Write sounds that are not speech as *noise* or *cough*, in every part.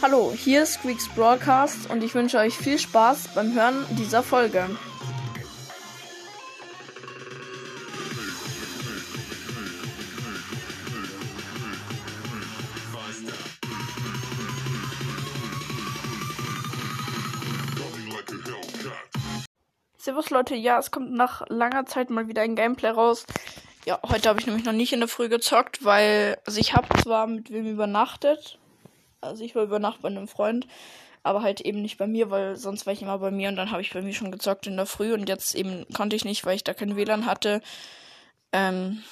Hallo, hier ist Squeaks Broadcast und ich wünsche euch viel Spaß beim Hören dieser Folge. Servus Leute, ja, es kommt nach langer Zeit mal wieder ein Gameplay raus. Ja, heute habe ich nämlich noch nicht in der Früh gezockt, weil, also ich habe zwar mit wem übernachtet, also ich war über Nacht bei einem Freund, aber halt eben nicht bei mir, weil sonst war ich immer bei mir und dann habe ich bei mir schon gezockt in der Früh und jetzt eben konnte ich nicht, weil ich da kein WLAN hatte. Ähm,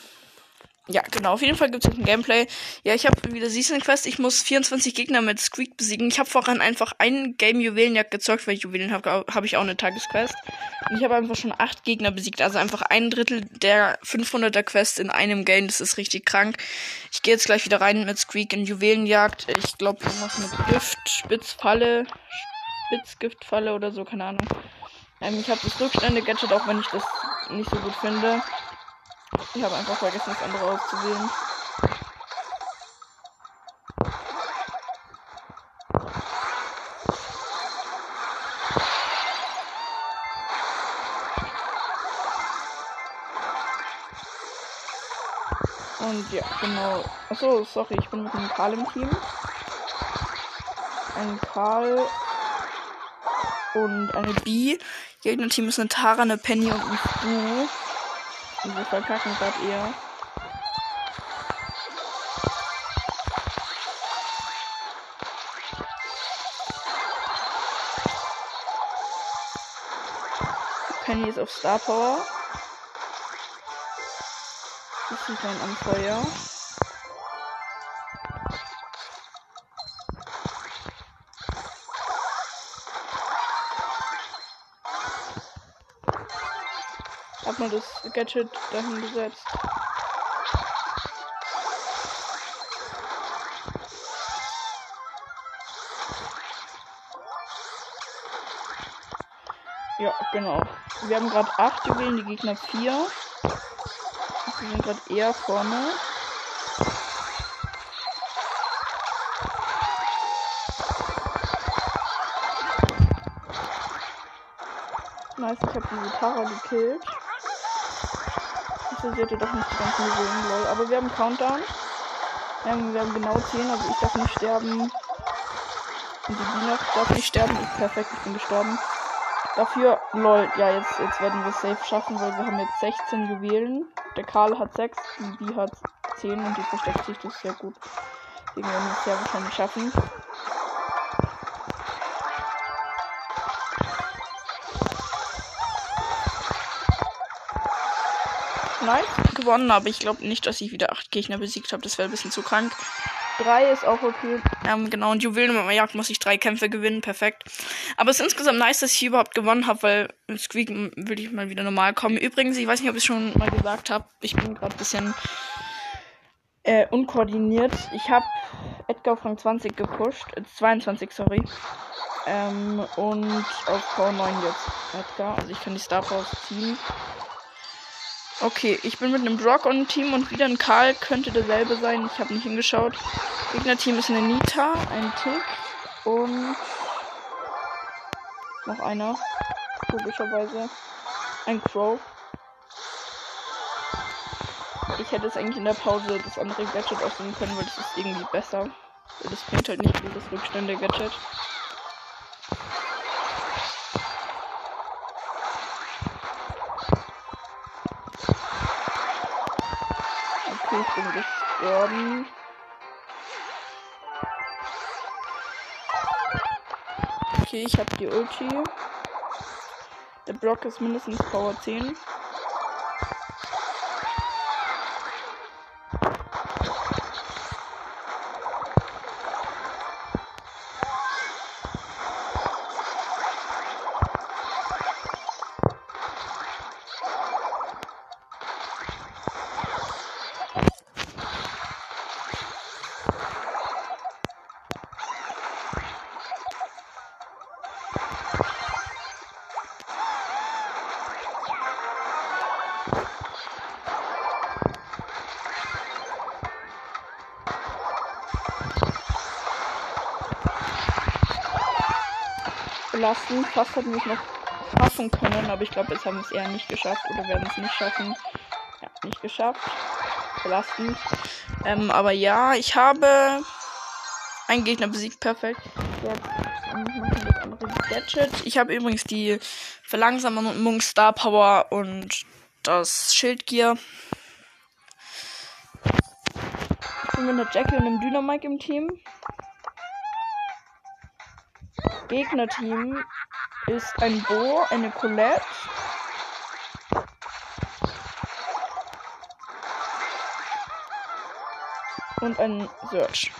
ja, genau. Auf jeden Fall gibt es ein Gameplay. Ja, ich habe wieder Season Quest. Ich muss 24 Gegner mit Squeak besiegen. Ich habe voran einfach ein Game Juwelenjagd gezockt, weil Juwelen habe, habe ich auch eine Tagesquest. Und ich habe einfach schon acht Gegner besiegt. Also einfach ein Drittel der 500er Quest in einem Game. Das ist richtig krank. Ich gehe jetzt gleich wieder rein mit Squeak in Juwelenjagd. Ich glaube, irgendwas mit Gift, Spitzfalle, Spitzgiftfalle oder so, keine Ahnung. Ähm, ich habe das Rückstände-Gadget, auch wenn ich das nicht so gut finde. Ich habe einfach vergessen, das andere auszuwählen. Und ja, genau. Achso, sorry, ich bin mit einem Karl im Team. Ein Karl und eine B. Gegner-Team ist eine Tara, eine Penny und ein Stu. Wir verkacken gerade eher. Penny ist auf Star Power. Ich bin am Feuer. Hab mal das Gadget dahin gesetzt. Ja, genau. Wir haben gerade 8 Juwelen, die Gegner 4. Wir sind gerade eher vorne. Nice, ich habe die Tara gekillt. Sie hatte doch nicht die ganzen Juwelen, lol. Aber wir haben Countdown. Wir haben, wir haben genau 10, also ich darf nicht sterben. Und die Diener darf nicht sterben. Ich, perfekt, ich bin gestorben. Dafür, lol, ja, jetzt, jetzt werden wir safe schaffen, weil wir haben jetzt 16 Juwelen. Der Karl hat 6, die B hat 10 und die versteckt sich, das ist sehr gut. Deswegen werden wir es sehr wahrscheinlich schaffen. Nice, gewonnen, aber ich glaube nicht, dass ich wieder 8 Gegner besiegt habe. Das wäre ein bisschen zu krank. 3 ist auch okay. Ähm, genau, und Juwelenjagd muss ich drei Kämpfe gewinnen. Perfekt. Aber es ist insgesamt nice, dass ich überhaupt gewonnen habe, weil mit Squeak will ich mal wieder normal kommen. Übrigens, ich weiß nicht, ob ich es schon mal gesagt habe. Ich bin gerade ein bisschen äh, unkoordiniert. Ich habe Edgar auf Rang 20 gepusht. Äh, 22, sorry. Ähm, und auf V9 jetzt Edgar. Also ich kann die Star Force ziehen. Okay, ich bin mit einem Brock und Team und wieder ein Karl könnte derselbe sein. Ich habe nicht hingeschaut. Gegnerteam ist eine Nita, ein Tick und noch einer. Komischerweise. Ein Crow. Ich hätte es eigentlich in der Pause das andere Gadget ausnehmen können, weil das ist irgendwie besser. Das bringt halt nicht das Rückstände-Gadget. Gestorben. Okay, ich habe die Ulti. Der Block ist mindestens Power 10. belastend. Fast hätten wir es noch schaffen können, aber ich glaube, jetzt haben wir es eher nicht geschafft oder werden es nicht schaffen. Ja, nicht geschafft. Belastend. Ähm, aber ja, ich habe einen Gegner besiegt. Perfekt. Ich habe übrigens die Verlangsamung Star Power und das Schildgear. Ich bin mit einer Jackie und einem Dynamike im Team. Gegnerteam ist ein Bo, eine Colette. Und ein Search.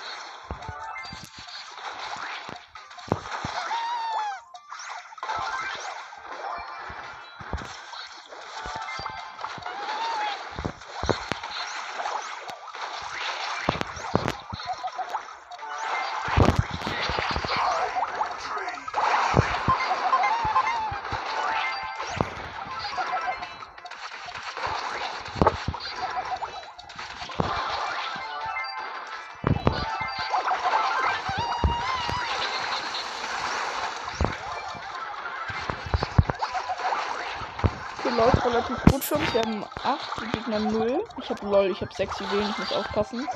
Relativ gut für uns. Wir haben 8, die Gegner 0. Ich habe lol, ich habe 6 Juwelen, ich muss aufpassen.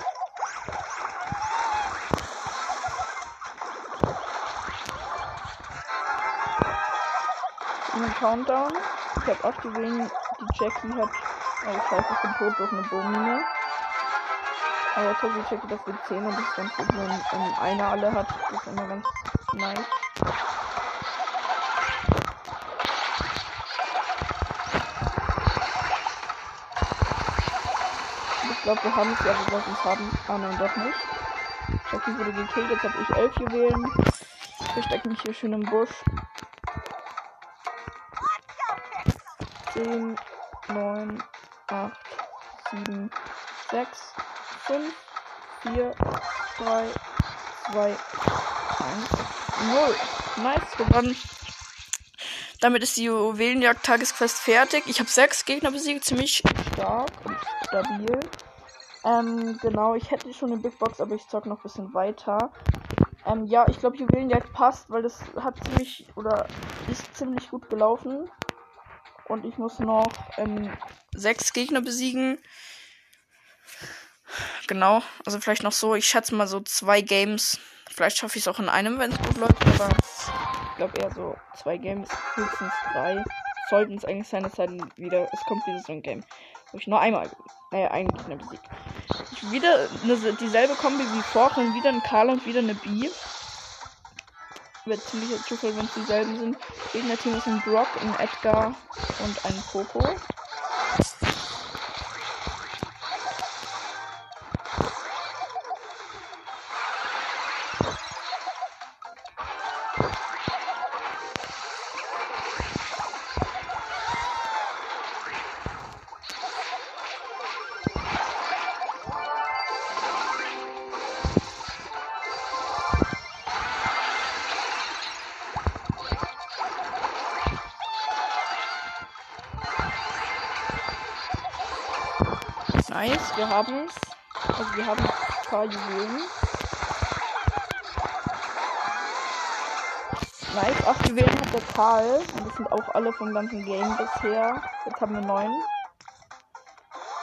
Ein Countdown. Ich habe 8 Juwelen. Die Jackie hat. Oh, scheiße, ich bin tot durch eine Bombmine. Aber jetzt hat die Jackie dafür 10 und das ist ganz gut, wenn einer alle hat. Das ist immer ganz nice. Glaube, wir haben es ja, wir sollten es haben. Ah nein, doch nicht. Jackie wurde gekillt, jetzt habe ich elf Juwelen. Ich verstecke mich hier schön im Busch. 10, 9, 8, 7, 6, 5, 4, 3, 2, 1, 0. Nice, gewonnen. Damit ist die Juwelenjagd-Tagesquest fertig. Ich habe sechs Gegner besiegt, ziemlich stark und stabil. Ähm, genau, ich hätte schon eine Big Box, aber ich zock noch ein bisschen weiter. Ähm, ja, ich glaube, Juwelenjagd passt, weil das hat ziemlich oder ist ziemlich gut gelaufen. Und ich muss noch ähm, sechs Gegner besiegen. Genau, also vielleicht noch so, ich schätze mal so zwei Games. Vielleicht schaffe ich es auch in einem, wenn es gut läuft, aber ich glaube eher so zwei Games, höchstens drei. Sollten es eigentlich sein, es sei wieder, es kommt wieder so ein Game, wo ich nur einmal äh, einen Gegner besiegt. Wieder eine, dieselbe Kombi wie vorhin, wieder ein Karl und wieder eine B. Wird ziemlich Zufall, wenn es dieselben sind. Gegnerteam ist ein Brock, ein Edgar und ein Coco. Nice, wir haben es. Also wir haben paar Juwelen. Nice, acht Juwelen hat der Karl. Und das sind auch alle vom ganzen Game bisher. Jetzt haben wir neun.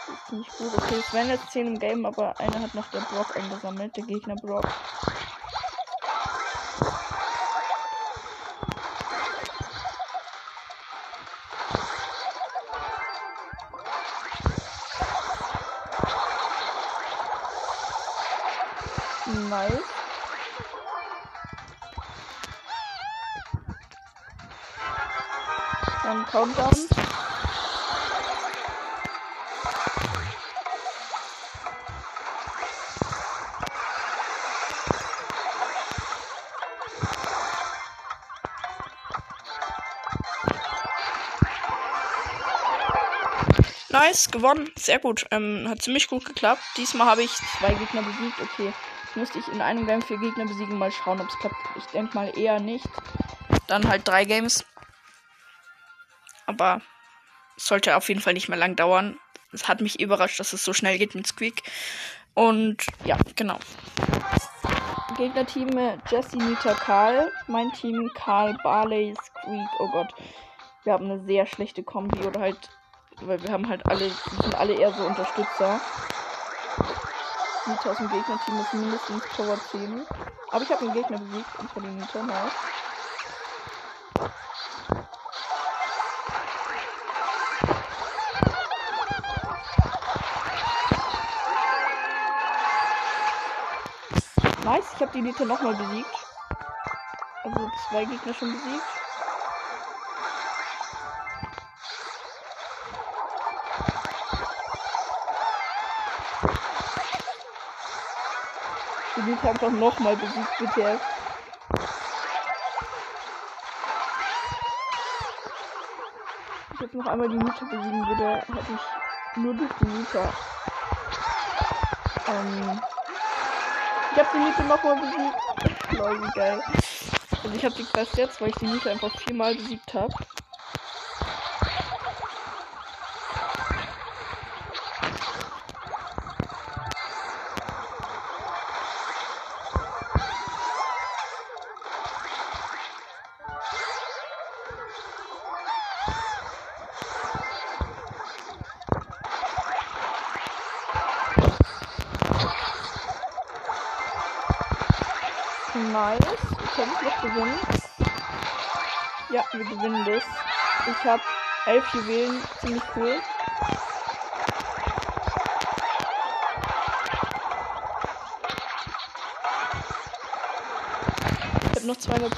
Das ist ziemlich gut. Okay, es werden jetzt zehn im Game, aber einer hat noch der Brock eingesammelt, der Gegner Brock. Dann Countdown. Nice, gewonnen. Sehr gut. Ähm, hat ziemlich gut geklappt. Diesmal habe ich zwei Gegner besiegt. Okay müsste ich in einem Game vier Gegner besiegen. Mal schauen, ob es klappt. Ich denke mal eher nicht. Dann halt drei Games. Aber sollte auf jeden Fall nicht mehr lang dauern. Es hat mich überrascht, dass es so schnell geht mit Squeak. Und ja, genau. Gegnerteam Jesse, Nita, Karl. Mein Team Karl, Barley, Squeak. Oh Gott. Wir haben eine sehr schlechte Kombi oder halt, weil wir haben halt alle, sind alle eher so Unterstützer. Nita aus dem Gegnerteam ist mindestens Power 10. Aber ich habe einen Gegner besiegt, und zwar die Nita. Nice. Die Nita nochmal besiegt. Also zwei Gegner schon besiegt. Die Nita einfach nochmal besiegt, bitte. Ich jetzt noch einmal die Nita besiegen würde, hätte ich nur durch die Nita ähm, ich hab die Miete nochmal besiegt. Lol, geil. Also ich hab die Quest jetzt, weil ich die Miete einfach viermal besiegt habe. Gewinnen? Ja, wir gewinnen das. Ich habe elf Juwelen. Ziemlich cool. Ich habe noch 200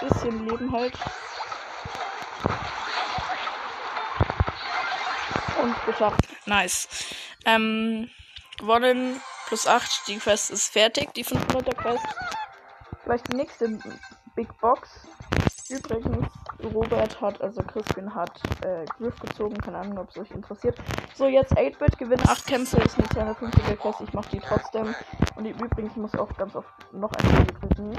bisschen Leben halt. Und geschafft. Nice. Ähm, gewonnen plus 8. Die Quest ist fertig, die 500er Quest. Vielleicht die nächste Big Box. Übrigens, Robert hat, also Crispin hat äh, Griff gezogen. Keine Ahnung, ob es euch interessiert. So, jetzt 8-Bit, gewinne 8 Kämpfe, ist eine 250er Quest. Ich mache die trotzdem. Und übrigens, ich muss auch ganz oft noch ein Spiel drücken.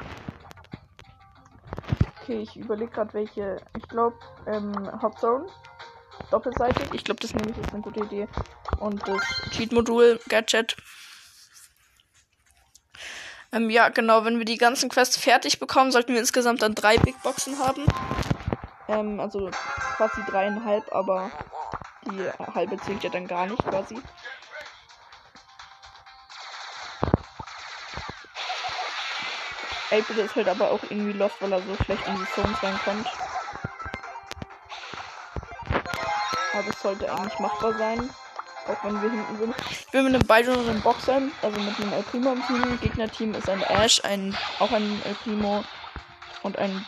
Okay, ich überlege gerade welche. Ich glaube, ähm, Hotzone. Doppelseitig. Ich glaube, das nehme ich, ist eine gute Idee. Und das Cheat-Modul, Gadget. Ähm, ja, genau, wenn wir die ganzen Quests fertig bekommen, sollten wir insgesamt dann drei Big Boxen haben. Ähm, also quasi dreieinhalb, aber die halbe zählt ja dann gar nicht quasi. April ist halt aber auch irgendwie lost, weil er so schlecht in die Zones reinkommt. Aber es sollte eigentlich machbar sein. Auch wenn wir hinten sind. Ich bin mit einem Byron und einem Boxer, also mit einem El Primo im Team. Gegnerteam ist ein Ash, ein, auch ein El Primo und ein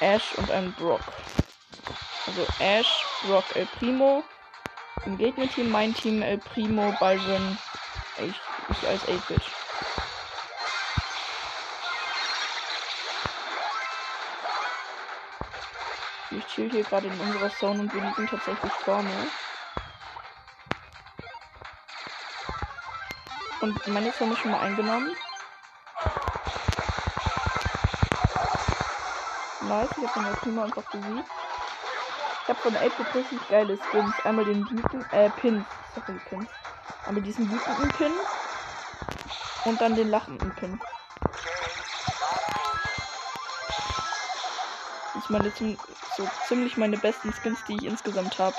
Ash und ein Brock. Also Ash, Brock, El Primo. Im Gegnerteam mein Team El Primo, Byron, ich, ich als 8-Bit. Ich chill hier gerade in unserer Zone und wir liegen tatsächlich vorne. Und meine ist schon mal eingenommen. Nice, ich habe den nur einfach besiegt. Ich habe von 8 richtig geile Skins. Einmal den wütenden, äh, Pins. Sorry, Pins. Einmal diesen wütenden Pin. Und dann den lachenden Pin. Das ist meine, so ziemlich meine besten Skins, die ich insgesamt habe.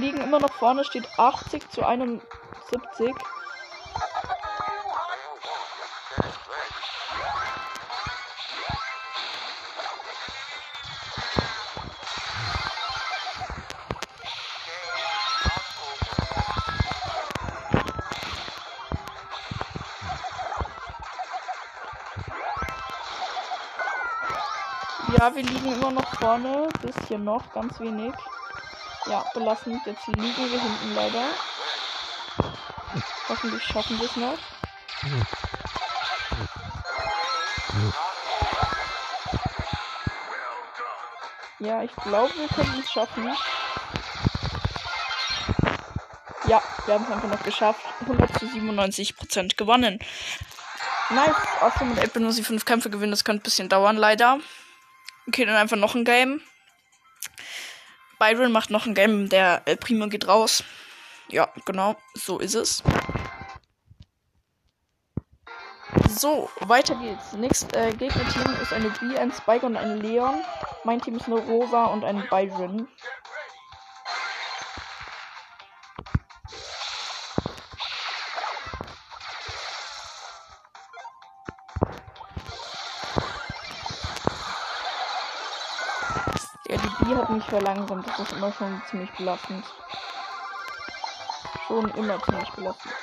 Liegen immer noch vorne, steht 80 zu 71. Ja, wir liegen immer noch vorne. Bisschen noch, ganz wenig. Ja, belastend. Jetzt liegen wir hinten leider. Hoffentlich schaffen wir es noch. Ja, ich glaube, wir können es schaffen. Ja, wir haben es einfach noch geschafft. 100 zu 97 Prozent gewonnen. Nice. Außerdem mit 8 muss ich 5 Kämpfe gewinnen. Das könnte ein bisschen dauern, leider. Okay, dann einfach noch ein Game. Byron macht noch ein Game, der El Primo geht raus. Ja, genau, so ist es. So, weiter geht's. Nächstes äh, Gegnerteam ist eine B, ein Spike und ein Leon. Mein Team ist eine Rosa und ein Byron. Mich verlangsamt. Das ist immer schon ziemlich belastend. Schon immer ziemlich belastend.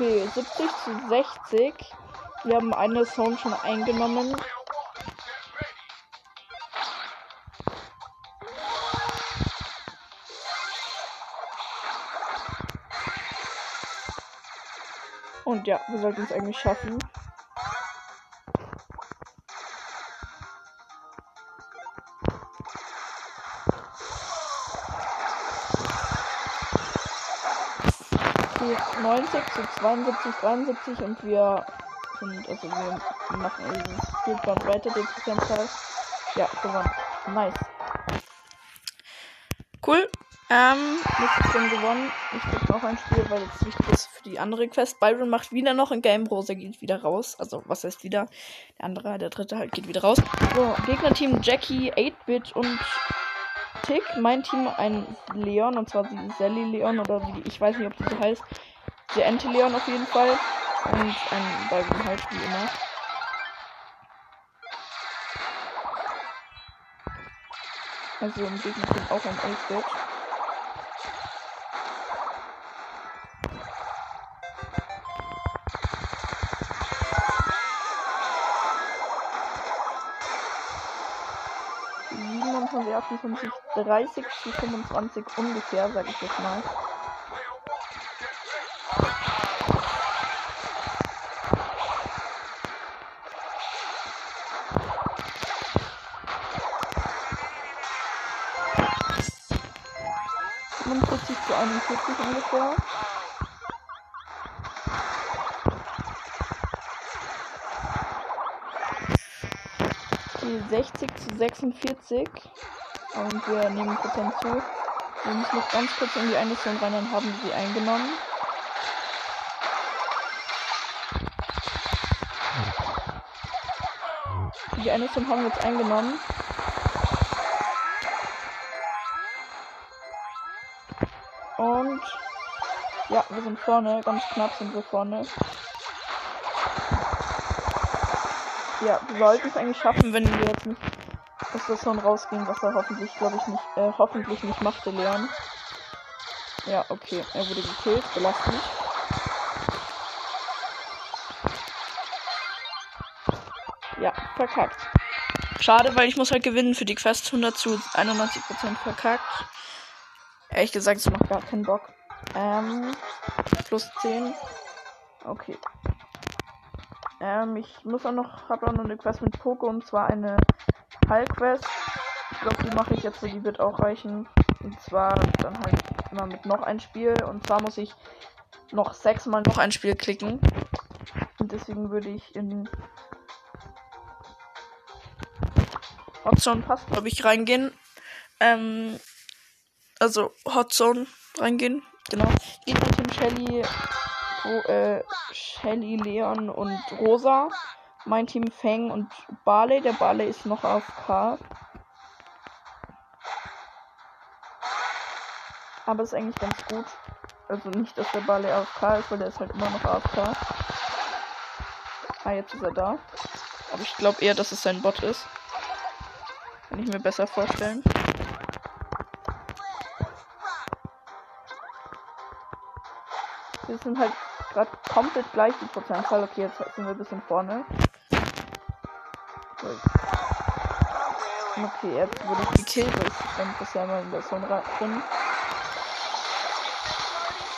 Okay, 70 zu 60. Wir haben eine Zone schon eingenommen. Und ja, wir sollten es eigentlich schaffen. 90 zu 72, 73 und wir sind, also wir machen dieses Spielplan weiter, den Prozentzahl. Ja, gewonnen. Nice. Cool. Ähm, nächstes Game gewonnen. Ich drücke noch ein Spiel, weil es wichtig ist für die andere Quest. Byron macht wieder noch ein Game. Rosa geht wieder raus. Also, was heißt wieder? Der andere, der dritte halt geht wieder raus. So, Gegnerteam Jackie, 8-Bit und Tick. Mein Team ein Leon, und zwar die Sally Leon oder wie, ich weiß nicht, ob die so heißt. Der Ente Leon auf jeden Fall. Und ein Byron halt, wie immer. Also im Gegnerteam auch ein 8-Bit. wir 58, 30 zu 25 ungefähr, sag ich jetzt mal. Zu 41 ungefähr. Die 60 zu 46. Und wir nehmen Prozent zu. Wir müssen noch ganz kurz in die Zone rein, dann haben sie eingenommen. Die Zone haben wir jetzt eingenommen. Und ja, wir sind vorne. Ganz knapp sind wir vorne. Ja, wir sollten es eigentlich schaffen, wenn wir jetzt nicht aus der Zone rausgehen, was er hoffentlich, glaube ich, nicht, äh, hoffentlich nicht machte, Leon. Ja, okay, er wurde gekillt, belastend. Ja, verkackt. Schade, weil ich muss halt gewinnen für die Quest 100 zu 91% verkackt. Ehrlich gesagt, es macht gar keinen Bock. Ähm, plus 10. Okay. Ähm, ich muss auch noch, habe auch noch eine Quest mit Poco und zwar eine Heilquest. Ich glaube, die mache ich jetzt, weil die wird auch reichen. Und zwar dann halt immer mit noch ein Spiel. Und zwar muss ich noch sechsmal noch ein Spiel klicken. Und deswegen würde ich in Hotzone passt, glaube ich, reingehen. Ähm, also Hotzone reingehen. Genau. Gegner Team Shelly, wo, äh, Shelly, Leon und Rosa. Mein Team Fang und Barley. Der Barley ist noch auf K. Aber ist eigentlich ganz gut. Also nicht, dass der Barley AFK ist, weil der ist halt immer noch AFK. Ah, jetzt ist er da. Aber ich glaube eher, dass es sein Bot ist. Kann ich mir besser vorstellen. Wir sind halt gerade komplett gleich die Prozentzahl. Okay, jetzt sind wir ein bisschen vorne. Okay, jetzt wurde ich gekillt, weil ich bin bisher mal in der Zone drin.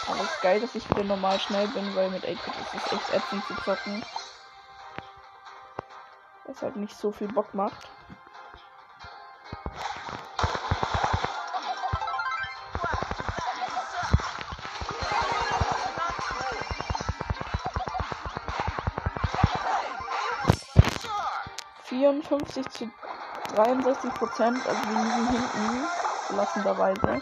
Aber es ist geil, dass ich wieder normal schnell bin, weil mit 8-Bit ist es echt ätzend zu zocken. Was halt nicht so viel Bock macht. Vierundfünfzig zu 63 Prozent, also wir liegen hinten, belassenderweise.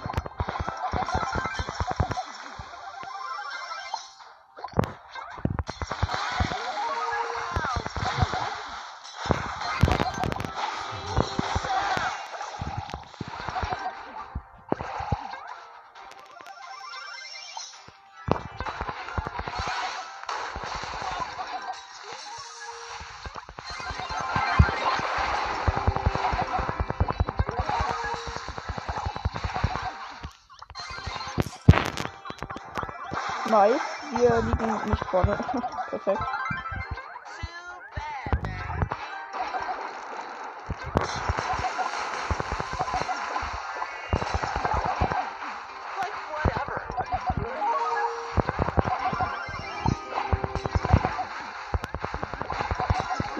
Vorne. *laughs* Perfekt.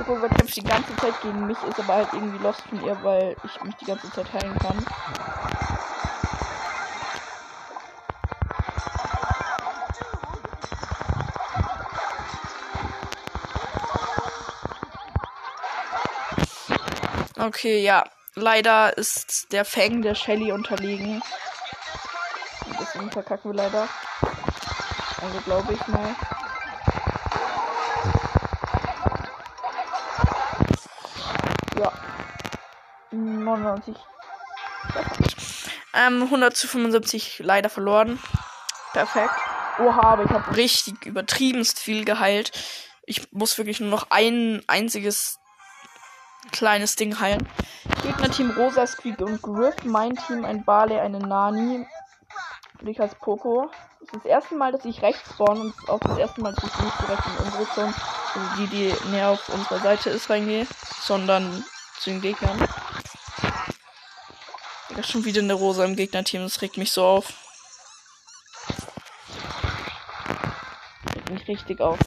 Rover kämpft die ganze Zeit gegen mich, ist aber halt irgendwie lost von ihr, weil ich mich die ganze Zeit heilen kann. Okay, ja. Leider ist der Fang der Shelly unterlegen. Und deswegen verkacken wir leider. Also glaube ich mal. Ja. 99. Ähm, 100 zu 75 leider verloren. Perfekt. Oha, aber ich habe richtig übertriebenst viel geheilt. Ich muss wirklich nur noch ein einziges kleines Ding heilen. Gegnerteam Rosa, Squeak und Griff. Mein Team ein Barley, eine Nani. Und ich als Poco. Das ist das erste Mal, dass ich rechts spawn und auch das erste Mal, dass ich nicht direkt in unsere Zone, also die, die näher auf unserer Seite ist, reingehe, sondern zu den Gegnern. Da ist schon wieder eine Rosa im Gegnerteam, das regt mich so auf. Regt mich richtig auf.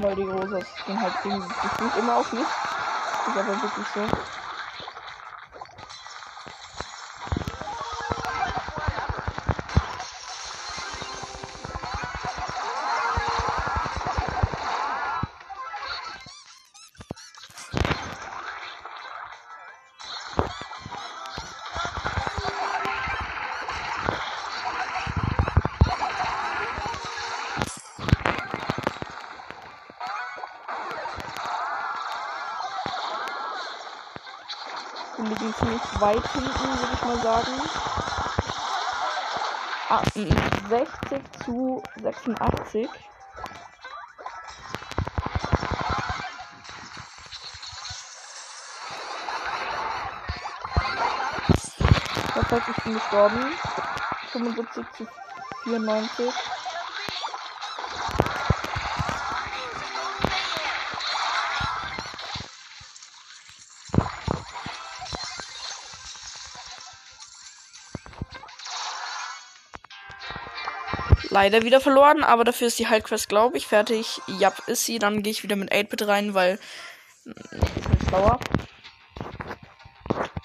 Weil die Rosas gehen halt gefühlt immer auf mich ist aber wirklich so. Weit hinten, würde ich mal sagen. Ah, 60 zu 86. Perfekt, ich bin gestorben. 75 zu 94. leider wieder verloren, aber dafür ist die Halbquest, glaube ich, fertig. Ja, ist sie. Dann gehe ich wieder mit 8-Bit rein, weil hm, schlauer.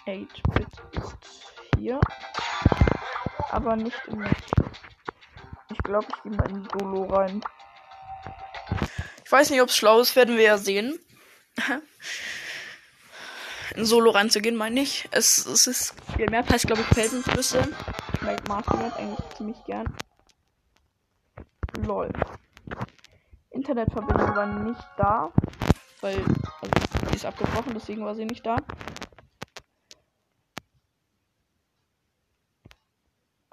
8-Bit ist hier. Aber nicht im Ich glaube, ich gehe mal in Solo rein. Ich weiß nicht, ob es schlau ist, werden wir ja sehen. *laughs* in Solo reinzugehen, meine ich. Es, es ist viel mehr, heißt glaube ich Felsenflüsse. Ich mag Masternet eigentlich ziemlich gern. Lol. Internetverbindung war nicht da, weil also, die ist abgebrochen, deswegen war sie nicht da.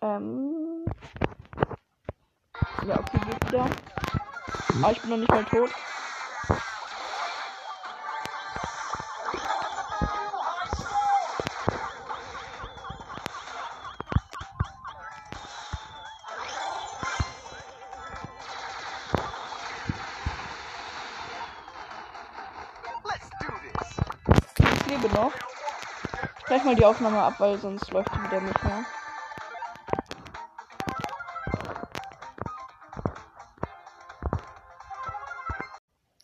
Ähm. Ja, okay, geht wieder. Aber ich bin noch nicht mal tot. Brech mal die Aufnahme ab, weil sonst läuft die wieder nicht mehr.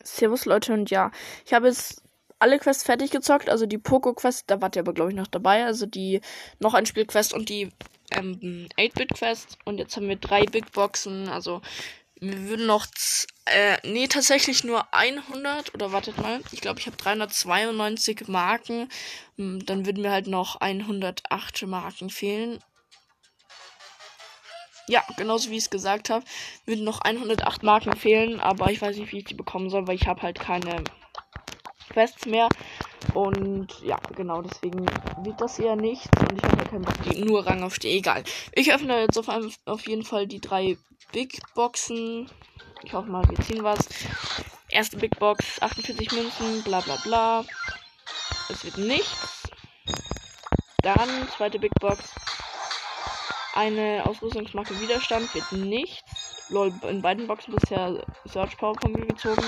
Servus Leute und ja, ich habe jetzt alle Quests fertig gezockt, also die Poco Quest, da wart ihr aber glaube ich noch dabei, also die noch ein Spiel Quest und die ähm, 8-Bit Quest und jetzt haben wir drei Big Boxen, also wir würden noch äh, nee, tatsächlich nur 100 oder wartet mal, ich glaube, ich habe 392 Marken, hm, dann würden mir halt noch 108 Marken fehlen ja, genauso wie ich es gesagt habe, würden noch 108 Marken fehlen, aber ich weiß nicht, wie ich die bekommen soll, weil ich habe halt keine Quests mehr. Und ja, genau, deswegen wird das eher nichts. Und ich habe halt keinen Bock, die nur Rang auf die. Egal. Ich öffne jetzt auf, einem, auf jeden Fall die drei Big Boxen. Ich hoffe mal, wir ziehen was. Erste Big Box, 48 Münzen, bla bla bla. Es wird nichts. Dann zweite Big Box, eine Ausrüstungsmarke Widerstand wird nichts. Lol, in beiden Boxen bisher Search Power Punkte gezogen.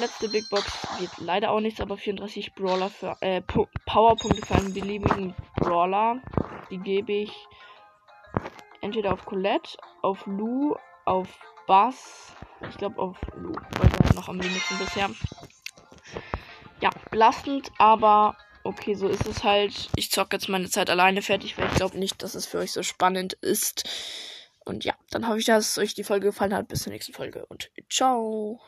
Letzte Big Box wird leider auch nichts, aber 34 Brawler für äh, Powerpunkte für einen beliebigen Brawler. Die gebe ich entweder auf Colette, auf Lou, auf Bass. Ich glaube auf Lou, weil der noch am wenigsten bisher. Ja, belastend, aber okay, so ist es halt. Ich zocke jetzt meine Zeit alleine fertig, weil ich glaube nicht, dass es für euch so spannend ist. Und ja, dann hoffe ich, dass euch die Folge gefallen hat. Bis zur nächsten Folge und ciao.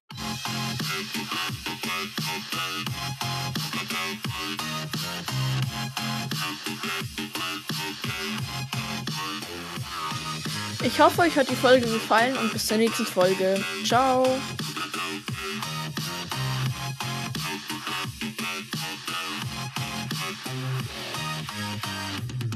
Ich hoffe, euch hat die Folge gefallen und bis zur nächsten Folge. Ciao.